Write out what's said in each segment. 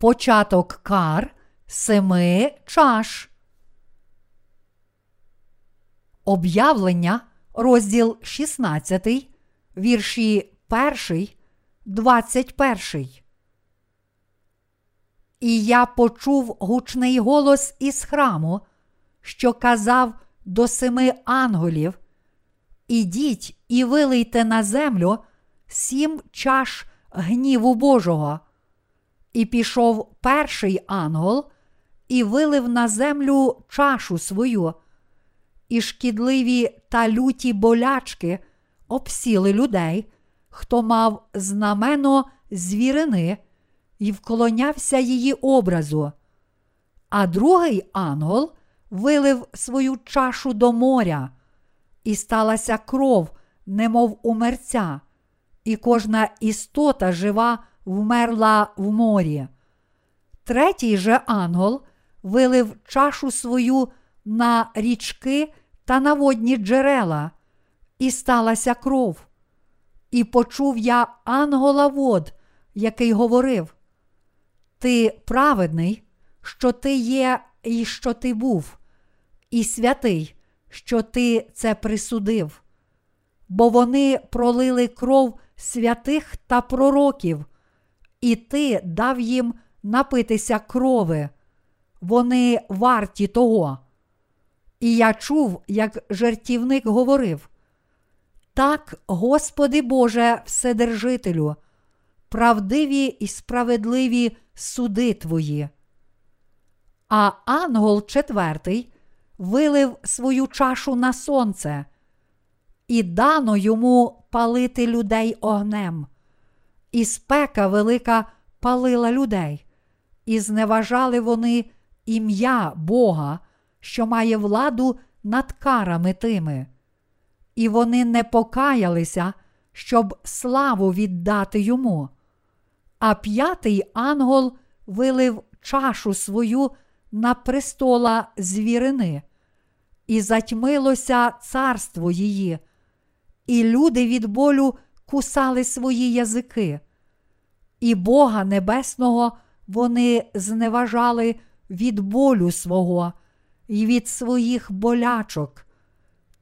початок кар семи чаш. Об'явлення, розділ 16, вірші 1, 21. І я почув гучний голос із храму, що казав до семи ангелів: Ідіть і вилийте на землю сім чаш гніву Божого. І пішов перший ангел і вилив на землю чашу свою, і шкідливі та люті болячки обсіли людей, хто мав знамено звірини і вклонявся її образу. А другий ангел вилив свою чашу до моря, і сталася кров, немов у мерця, і кожна істота жива вмерла в морі. Третій же ангел вилив чашу свою на річки та на водні джерела, і сталася кров. І почув я ангола вод, який говорив: Ти праведний, що ти є і що ти був, і святий, що ти це присудив, бо вони пролили кров святих та пророків, і ти дав їм напитися крови, вони варті того. І я чув, як жертівник говорив: Так, Господи Боже, Вседержителю, правдиві і справедливі суди Твої. А ангел четвертий вилив свою чашу на сонце, і дано йому палити людей огнем, і спека велика палила людей, і зневажали вони ім'я Бога, що має владу над карами тими. І вони не покаялися, щоб славу віддати йому. А п'ятий ангел вилив чашу свою на престола звірини, і затьмилося царство її, і люди від болю кусали свої язики, і Бога Небесного вони зневажали від болю свого і від своїх болячок,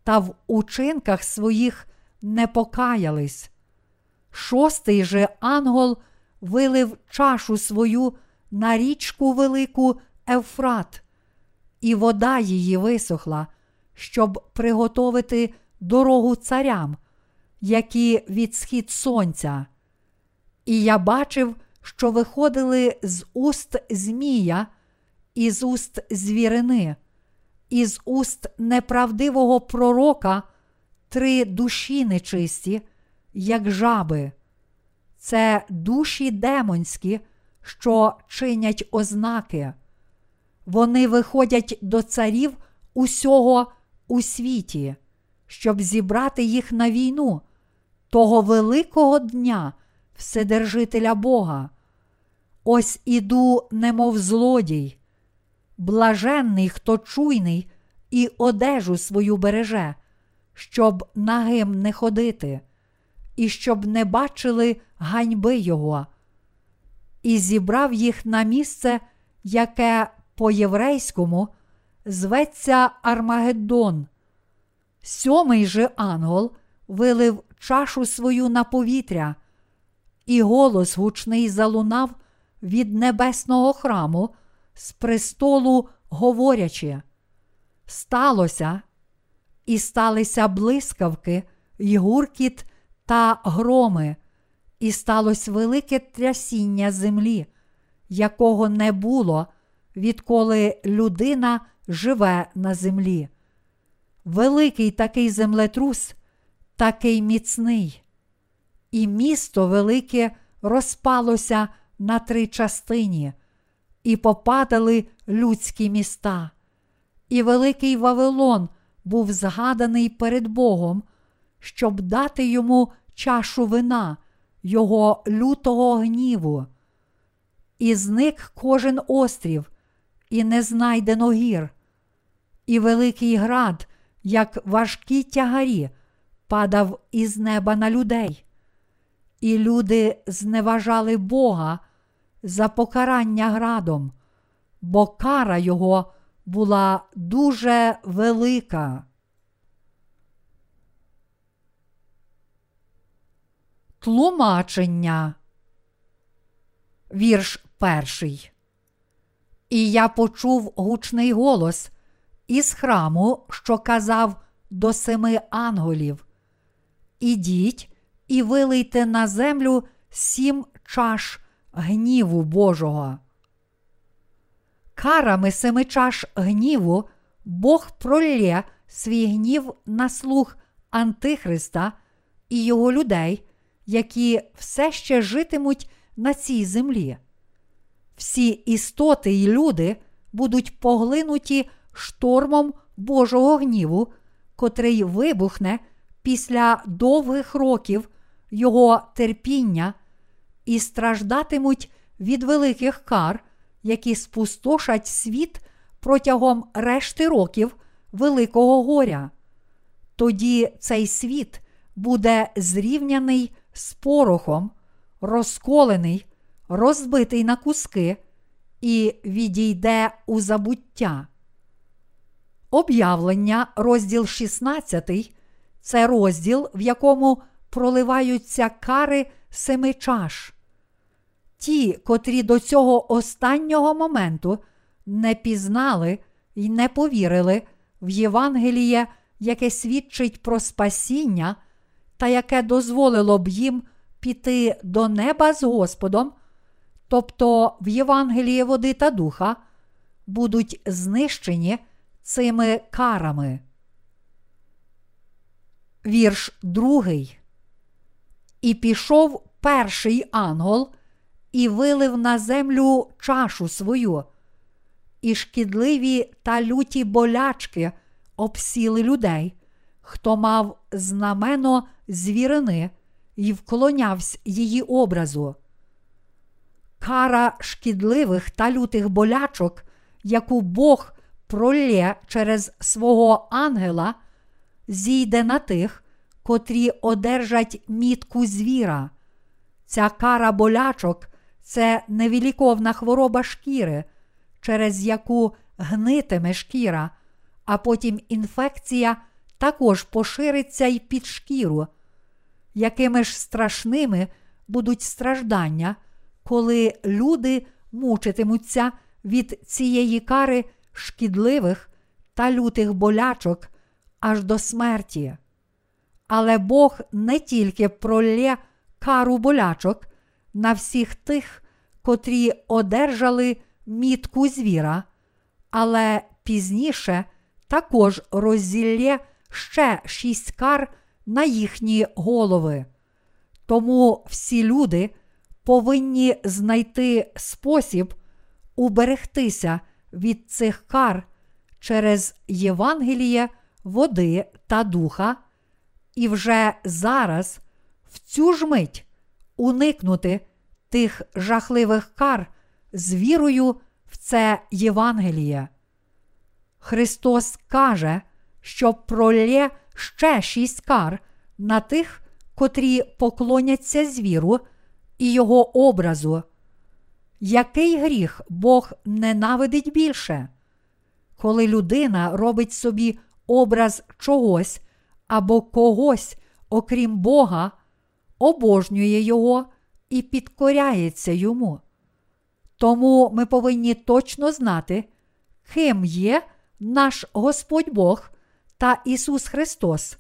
та в учинках своїх не покаялись. Шостий же ангел вилив чашу свою на річку велику Евфрат, і вода її висохла, щоб приготовити дорогу царям, які від схід сонця. І я бачив, що виходили з уст Змія, і з уст звірини, і з уст неправдивого пророка три душі нечисті, як жаби. Це душі демонські, що чинять ознаки. Вони виходять до царів усього у світі, щоб зібрати їх на війну, того великого дня, Вседержителя Бога. Ось іду, немов злодій, блаженний, хто чуйний і одежу свою береже, щоб нагим не ходити, і щоб не бачили ганьби Його, і зібрав їх на місце, яке по єврейському зветься Армагеддон. Сьомий же ангел вилив чашу свою на повітря, і голос гучний залунав від небесного храму з престолу говорячи. Сталося, і сталися блискавки, й гуркіт та громи, і сталося велике трясіння землі, якого не було, відколи людина живе на землі. Великий такий землетрус, такий міцний, і місто велике розпалося на три частині, і попадали людські міста. І великий Вавилон був згаданий перед Богом, щоб дати йому чашу вина, його лютого гніву. І зник кожен острів, і не знайдено гір, і великий град, як важкі тягарі, падав із неба на людей. І люди зневажали Бога за покарання градом, бо кара його була дуже велика. Тлумачення. Вірш перший. І я почув гучний голос із храму, що казав до семи анголів: Ідіть і вилийте на землю сім чаш гніву Божого. Карами семи чаш гніву Бог пролє свій гнів на слух Антихриста і його людей, які все ще житимуть на цій землі. Всі істоти й люди будуть поглинуті штормом Божого гніву, котрий вибухне після довгих років його терпіння і страждатимуть від великих кар, які спустошать світ протягом решти років Великого горя. Тоді цей світ буде зрівняний з порохом, розколений, розбитий на куски і відійде у забуття. Об'явлення, розділ 16, це розділ, в якому проливаються кари семи чаш. Ті, котрі до цього останнього моменту не пізнали і не повірили в Євангеліє, яке свідчить про спасіння, та яке дозволило б їм піти до неба з Господом, тобто в Євангеліє води та духа, будуть знищені цими карами. Вірш другий. І пішов перший ангел і вилив на землю чашу свою, і шкідливі та люті болячки обсіли людей, хто мав знамено звірини і вклонявся її образу. Кара шкідливих та лютих болячок, яку Бог пролє через свого ангела, зійде на тих, котрі одержать мітку звіра. Ця кара болячок це невіліковна хвороба шкіри, через яку гнитиме шкіра, а потім інфекція також пошириться й під шкіру. Якими ж страшними будуть страждання, коли люди мучитимуться від цієї кари шкідливих та лютих болячок аж до смерті. Але Бог не тільки пролє кару болячок на всіх тих, котрі одержали мітку звіра, але пізніше також розділє ще шість кар на їхні голови. Тому всі люди повинні знайти спосіб уберегтися від цих кар через Євангеліє, води та духа, і вже зараз, в цю ж мить, уникнути тих жахливих кар з вірою в це Євангеліє. Христос каже, що пролє ще шість кар на тих, котрі поклоняться звіру і його образу. Який гріх Бог ненавидить більше? Коли людина робить собі образ чогось або когось, окрім Бога, обожнює його і підкоряється йому. Тому ми повинні точно знати, ким є наш Господь Бог та Ісус Христос,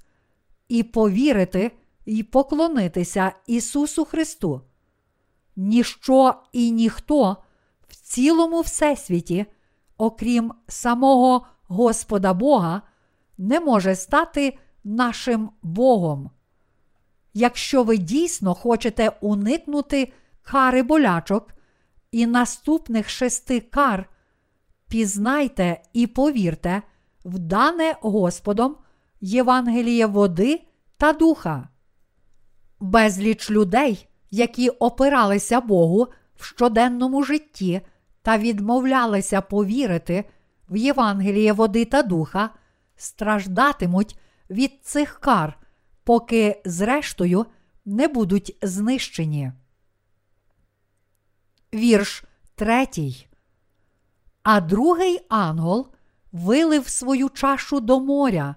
і повірити і поклонитися Ісусу Христу. Ніщо і ніхто в цілому всесвіті, окрім самого Господа Бога, не може стати нашим Богом. Якщо ви дійсно хочете уникнути кари болячок і наступних шести кар, пізнайте і повірте в дане Господом Євангеліє води та духа. Безліч людей, які опиралися Богу в щоденному житті та відмовлялися повірити в Євангеліє води та духа, страждатимуть від цих кар, поки, зрештою, не будуть знищені. вірш 3. А другий ангел вилив свою чашу до моря,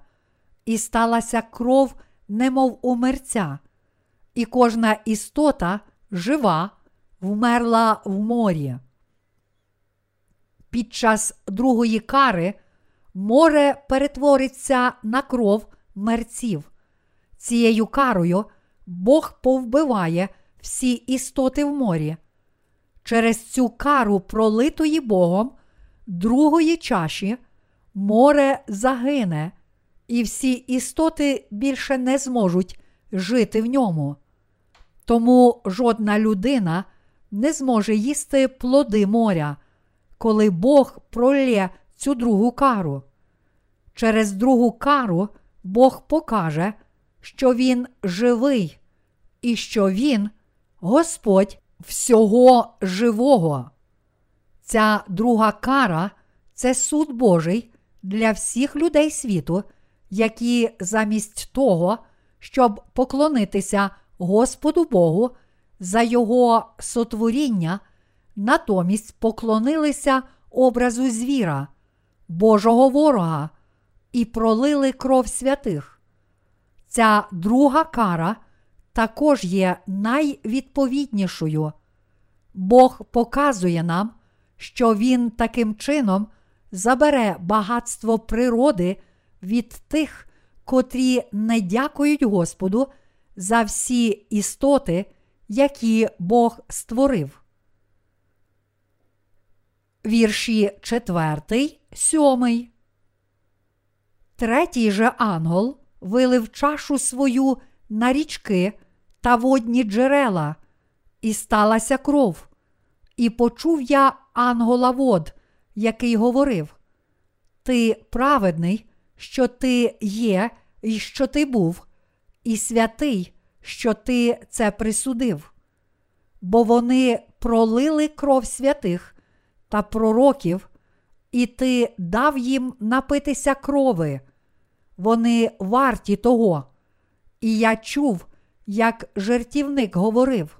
і сталася кров, немов у мерця, і кожна істота жива вмерла в морі. Під час другої кари море перетвориться на кров мерців. Цією карою Бог повбиває всі істоти в морі. Через цю кару, пролитої Богом, другої чаші, море загине, і всі істоти більше не зможуть жити в ньому. Тому жодна людина не зможе їсти плоди моря, коли Бог пролє цю другу кару. Через другу кару Бог покаже, що Він живий і що Він Господь всього живого. Ця друга кара це суд Божий для всіх людей світу, які замість того, щоб поклонитися Господу Богу за Його сотворіння, натомість поклонилися образу звіра, Божого ворога і пролили кров святих. Ця друга кара також є найвідповіднішою. Бог показує нам, що Він таким чином забере багатство природи від тих, котрі не дякують Господу за всі істоти, які Бог створив. Вірші 4, 7. Третій же ангел вилив чашу свою на річки та водні джерела, і сталася кров. І почув я ангола вод, який говорив: Ти праведний, що ти є, і що ти був, і святий, що ти це присудив. Бо вони пролили кров святих та пророків, і ти дав їм напитися крови. Вони варті того. І я чув, як жертівник говорив: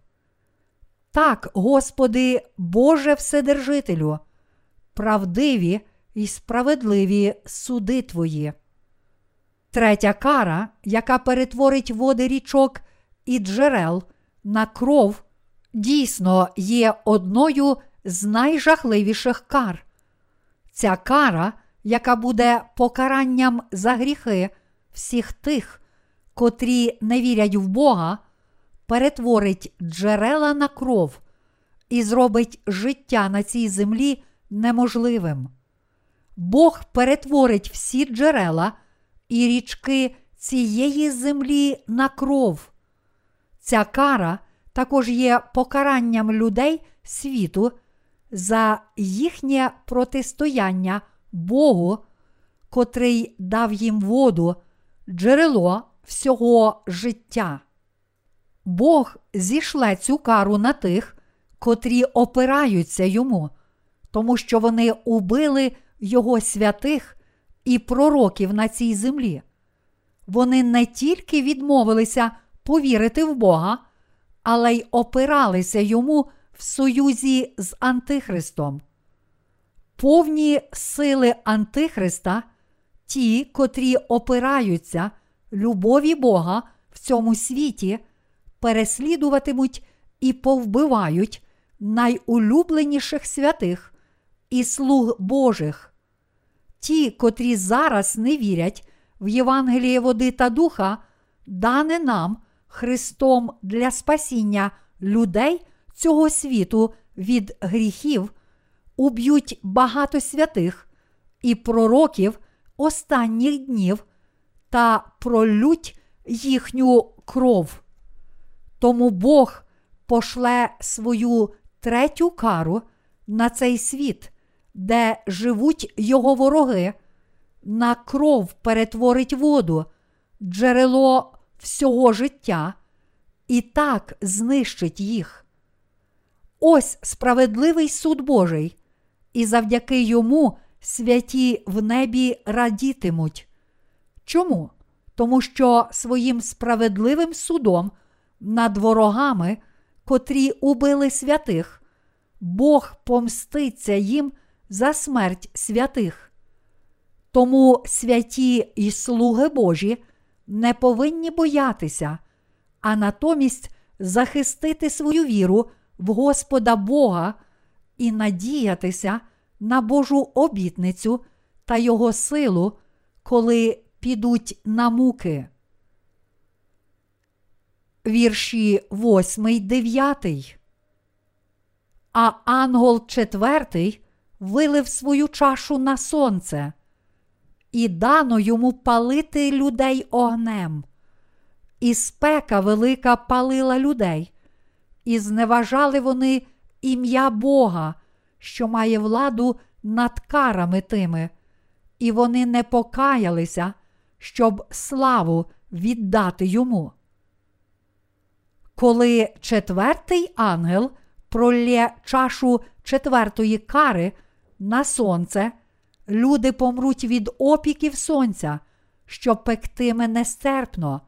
Так, Господи, Боже Вседержителю, правдиві і справедливі суди Твої. Третя кара, яка перетворить води річок і джерел на кров, дійсно є одною з найжахливіших кар. Ця кара, яка буде покаранням за гріхи всіх тих, котрі не вірять в Бога, перетворить джерела на кров і зробить життя на цій землі неможливим. Бог перетворить всі джерела і річки цієї землі на кров. Ця кара також є покаранням людей світу за їхнє протистояння Богу, котрий дав їм воду, джерело всього життя. Бог зішле цю кару на тих, котрі опираються йому, тому що вони убили Його святих і пророків на цій землі. Вони не тільки відмовилися повірити в Бога, але й опиралися йому в союзі з Антихристом. Повні сили Антихриста, ті, котрі опираються любові Бога в цьому світі, переслідуватимуть і повбивають найулюбленіших святих і слуг Божих. Ті, котрі зараз не вірять в Євангеліє води та духа, дане нам Христом для спасіння людей цього світу від гріхів, уб'ють багато святих і пророків останніх днів та пролють їхню кров. Тому Бог пошле свою третю кару на цей світ, де живуть його вороги, на кров перетворить воду, джерело всього життя, і так знищить їх. Ось справедливий суд Божий, і завдяки йому святі в небі радітимуть. Чому? Тому що своїм справедливим судом над ворогами, котрі убили святих, Бог помститься їм за смерть святих. Тому святі і слуги Божі не повинні боятися, а натомість захистити свою віру в Господа Бога і надіятися на Божу обітницю та Його силу, коли підуть на муки. Вірші 8, 9. А ангел четвертий вилив свою чашу на сонце, і дано йому палити людей огнем. І спека велика палила людей, і зневажали вони ім'я Бога, що має владу над карами тими, і вони не покаялися, щоб славу віддати йому. Коли четвертий ангел пролє чашу четвертої кари на сонце, люди помруть від опіків сонця, що пектиме нестерпно.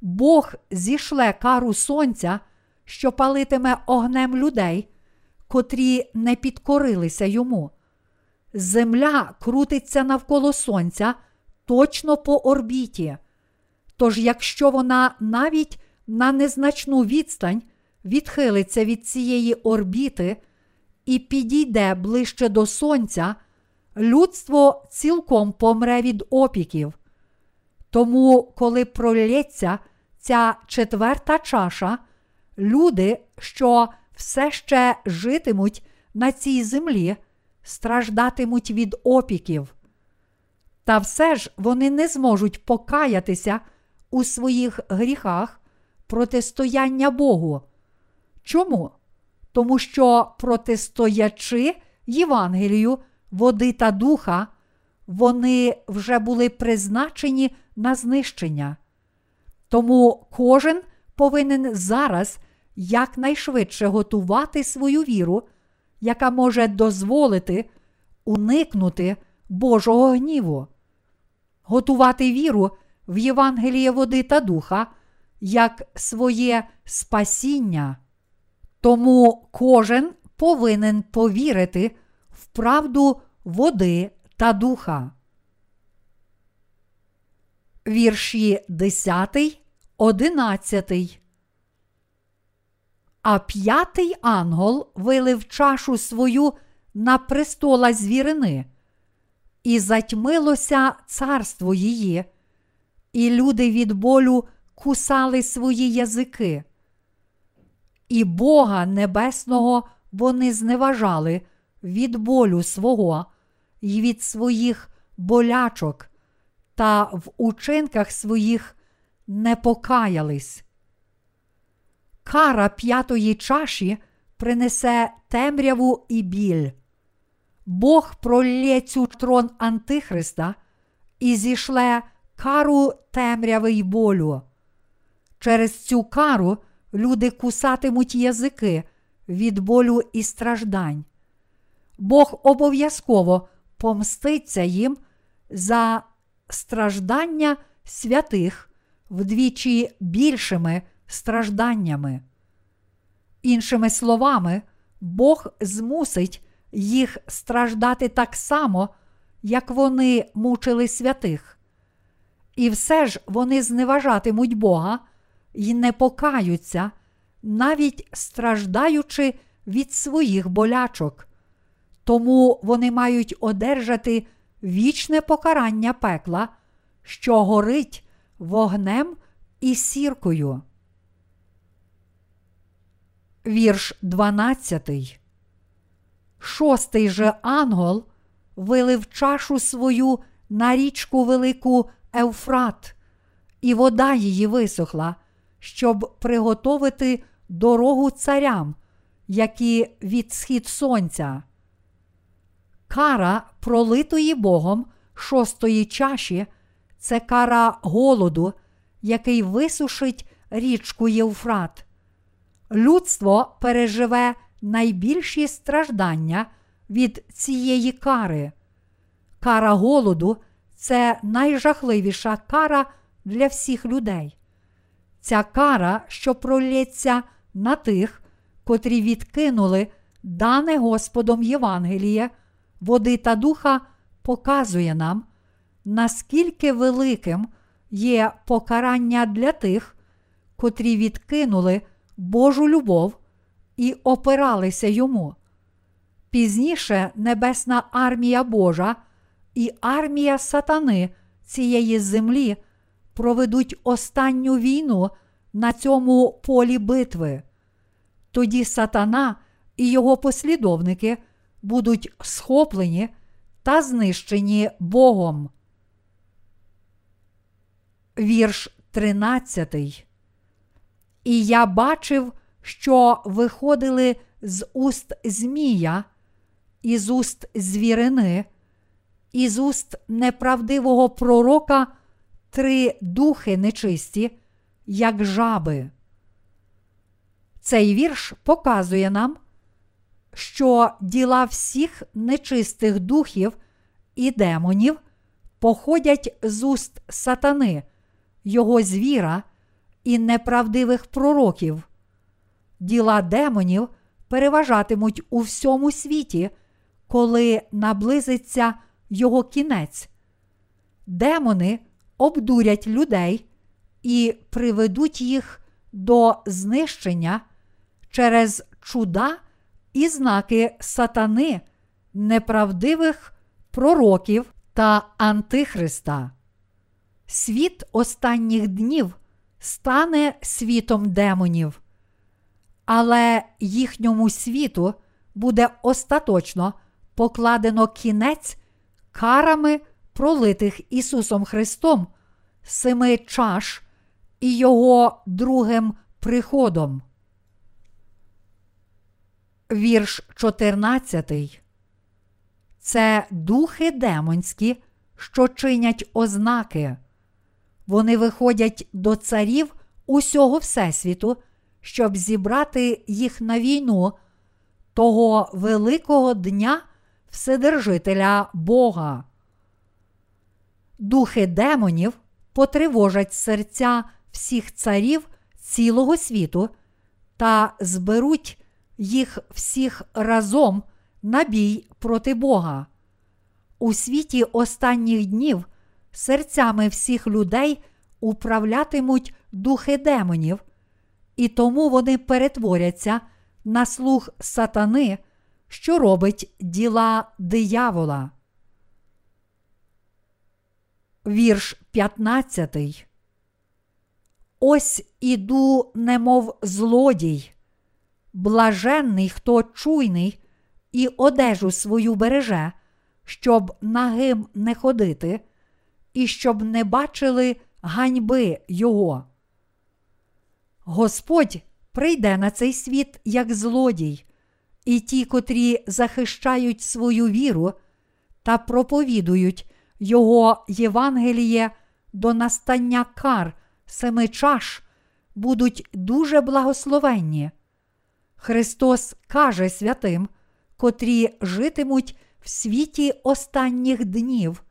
Бог зішле кару сонця, що палитиме огнем людей, котрі не підкорилися йому. Земля крутиться навколо сонця точно по орбіті. Тож, якщо вона навіть на незначну відстань відхилиться від цієї орбіти і підійде ближче до Сонця, людство цілком помре від опіків. Тому, коли пролється ця четверта чаша, люди, що все ще житимуть на цій землі, страждатимуть від опіків. Та все ж вони не зможуть покаятися у своїх гріхах протистояння Богу. Чому? Тому що протистоячи Євангелію, води та духа, вони вже були призначені на знищення. Тому кожен повинен зараз якнайшвидше готувати свою віру, яка може дозволити уникнути Божого гніву, готувати віру в Євангеліє води та духа як своє спасіння. Тому кожен повинен повірити в правду води та духа. Вірші 10, 11. А п'ятий ангел вилив чашу свою на престола звірини, і затьмилося царство її, і люди від болю кусали свої язики. І Бога Небесного вони зневажали від болю свого і від своїх болячок, та в учинках своїх не покаялись. Кара п'ятої чаші принесе темряву і біль. Бог пролє цю трон Антихриста і зішле кару темряви й болю. Через цю кару люди кусатимуть язики від болю і страждань. Бог обов'язково помститься їм за страждання святих вдвічі більшими стражданнями. Іншими словами, Бог змусить їх страждати так само, як вони мучили святих. І все ж вони зневажатимуть Бога і не покаються, навіть страждаючи від своїх болячок. Тому вони мають одержати вічне покарання пекла, що горить вогнем і сіркою. Вірш 12. Шостий же ангел вилив чашу свою на річку велику Евфрат, і вода її висохла, щоб приготовити дорогу царям, які від схід сонця. Кара пролитої Богом шостої чаші це кара голоду, який висушить річку Євфрат. Людство переживе найбільші страждання від цієї кари. Кара голоду це найжахливіша кара для всіх людей. Ця кара, що пролється на тих, котрі відкинули дане Господом Євангеліє, води та духа показує нам, наскільки великим є покарання для тих, котрі відкинули Божу любов і опиралися йому. Пізніше Небесна армія Божа і армія сатани цієї землі проведуть останню війну на цьому полі битви. Тоді сатана і його послідовники будуть схоплені та знищені Богом. Вірш 13. І я бачив, що виходили з уст Змія, із уст звірини, із уст неправдивого пророка три духи нечисті, як жаби. Цей вірш показує нам, що діла всіх нечистих духів і демонів походять з уст сатани, його звіра і неправдивих пророків. Діла демонів переважатимуть у всьому світі, коли наблизиться його кінець. Демони обдурять людей і приведуть їх до знищення через чуда і знаки сатани, неправдивих пророків та Антихриста. Світ останніх днів стане світом демонів, але їхньому світу буде остаточно покладено кінець карами, пролитих Ісусом Христом, семи чаш і Його другим приходом. Вірш 14. Це духи демонські, що чинять ознаки. Вони виходять до царів усього Всесвіту, щоб зібрати їх на війну того великого дня Вседержителя Бога. Духи демонів потривожать серця всіх царів цілого світу та зберуть їх всіх разом на бій проти Бога. У світі останніх днів серцями всіх людей управлятимуть духи демонів, і тому вони перетворяться на слух сатани, що робить діла диявола. Вірш 15. Ось іду, немов злодій. Блаженний, хто чуйний і одежу свою береже, щоб нагим не ходити, і щоб не бачили ганьби Його. Господь прийде на цей світ як злодій, і ті, котрі захищають свою віру та проповідують Його Євангеліє до настання кар семи чаш, будуть дуже благословенні. Христос каже святим, котрі житимуть в світі останніх днів,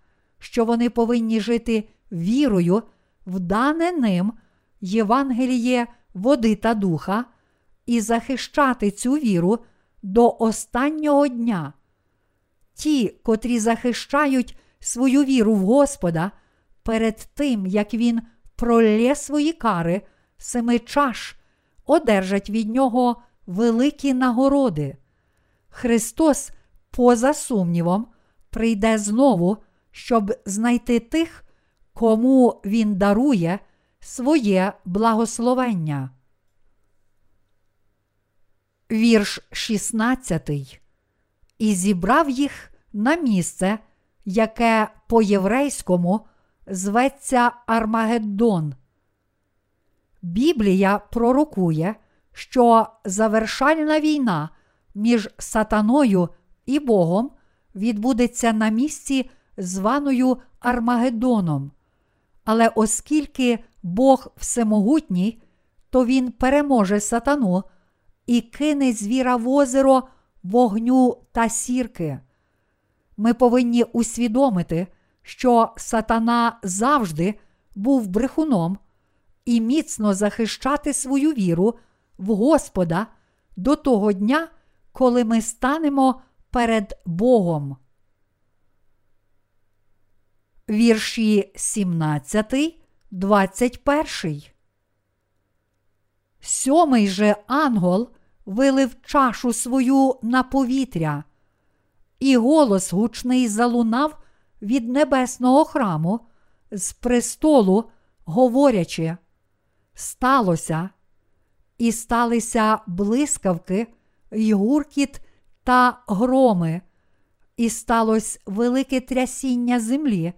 що вони повинні жити вірою, в дане ним Євангеліє води та духа, і захищати цю віру до останнього дня. Ті, котрі захищають свою віру в Господа перед тим, як Він пролє свої кари семи чаш, одержать від нього великі нагороди. Христос, поза сумнівом, прийде знову, щоб знайти тих, кому Він дарує своє благословення. Вірш 16. І зібрав їх на місце, яке по єврейському зветься Армагеддон. Біблія пророкує, що завершальна війна між сатаною і Богом відбудеться на місці, званою Армагеддоном. Але оскільки Бог всемогутній, то Він переможе сатану і кине звіра в озеро вогню та сірки. Ми повинні усвідомити, що сатана завжди був брехуном і міцно захищати свою віру в Господа до того дня, коли ми станемо перед Богом. Вірші 17, 21. Сьомий же ангел вилив чашу свою на повітря, і голос гучний залунав від небесного храму з престолу, говорячи, сталося, і сталися блискавки, й гуркіт та громи, і сталося велике трясіння землі,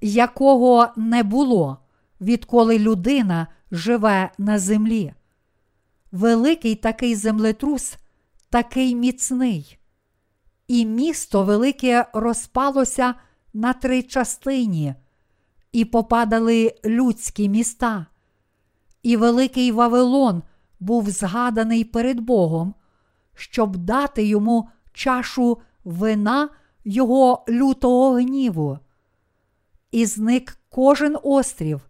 якого не було, відколи людина живе на землі. Великий такий землетрус, такий міцний, і місто велике розпалося на три частині, і попадали людські міста. І великий Вавилон був згаданий перед Богом, щоб дати йому чашу вина його лютого гніву. І зник кожен острів,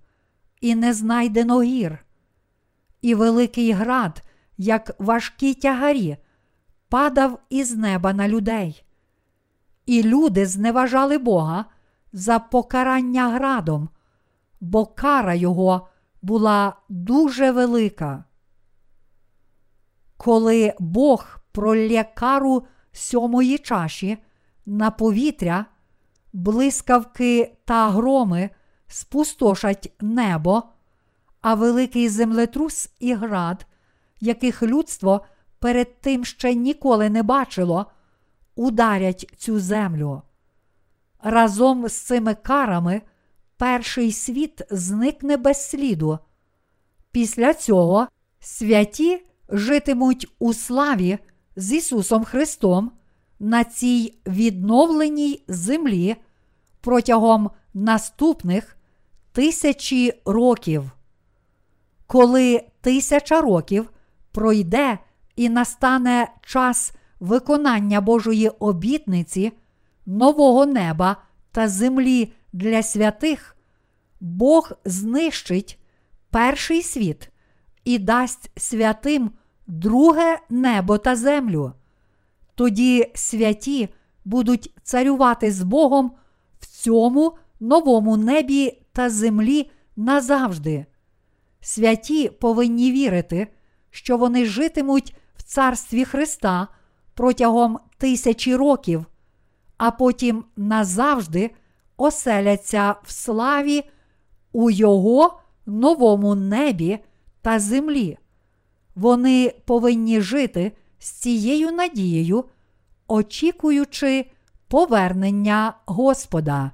і не знайдено гір, і великий град, як важкі тягарі, падав із неба на людей. І люди зневажали Бога за покарання градом, бо кара його була дуже велика. Коли Бог пролє кару сьомої чаші на повітря, блискавки та громи спустошать небо, а великий землетрус і град, яких людство перед тим ще ніколи не бачило, ударять цю землю. Разом з цими карами перший світ зникне без сліду. Після цього святі житимуть у славі з Ісусом Христом на цій відновленій землі протягом наступних тисячі років. Коли тисяча років пройде і настане час виконання Божої обітниці, нового неба та землі для святих, Бог знищить перший світ і дасть святим друге небо та землю. Тоді святі будуть царювати з Богом цьому новому небі та землі назавжди. Святі повинні вірити, що вони житимуть в Царстві Христа протягом тисячі років, а потім назавжди оселяться в славі у Його новому небі та землі. Вони повинні жити з цією надією, очікуючи повернення Господа.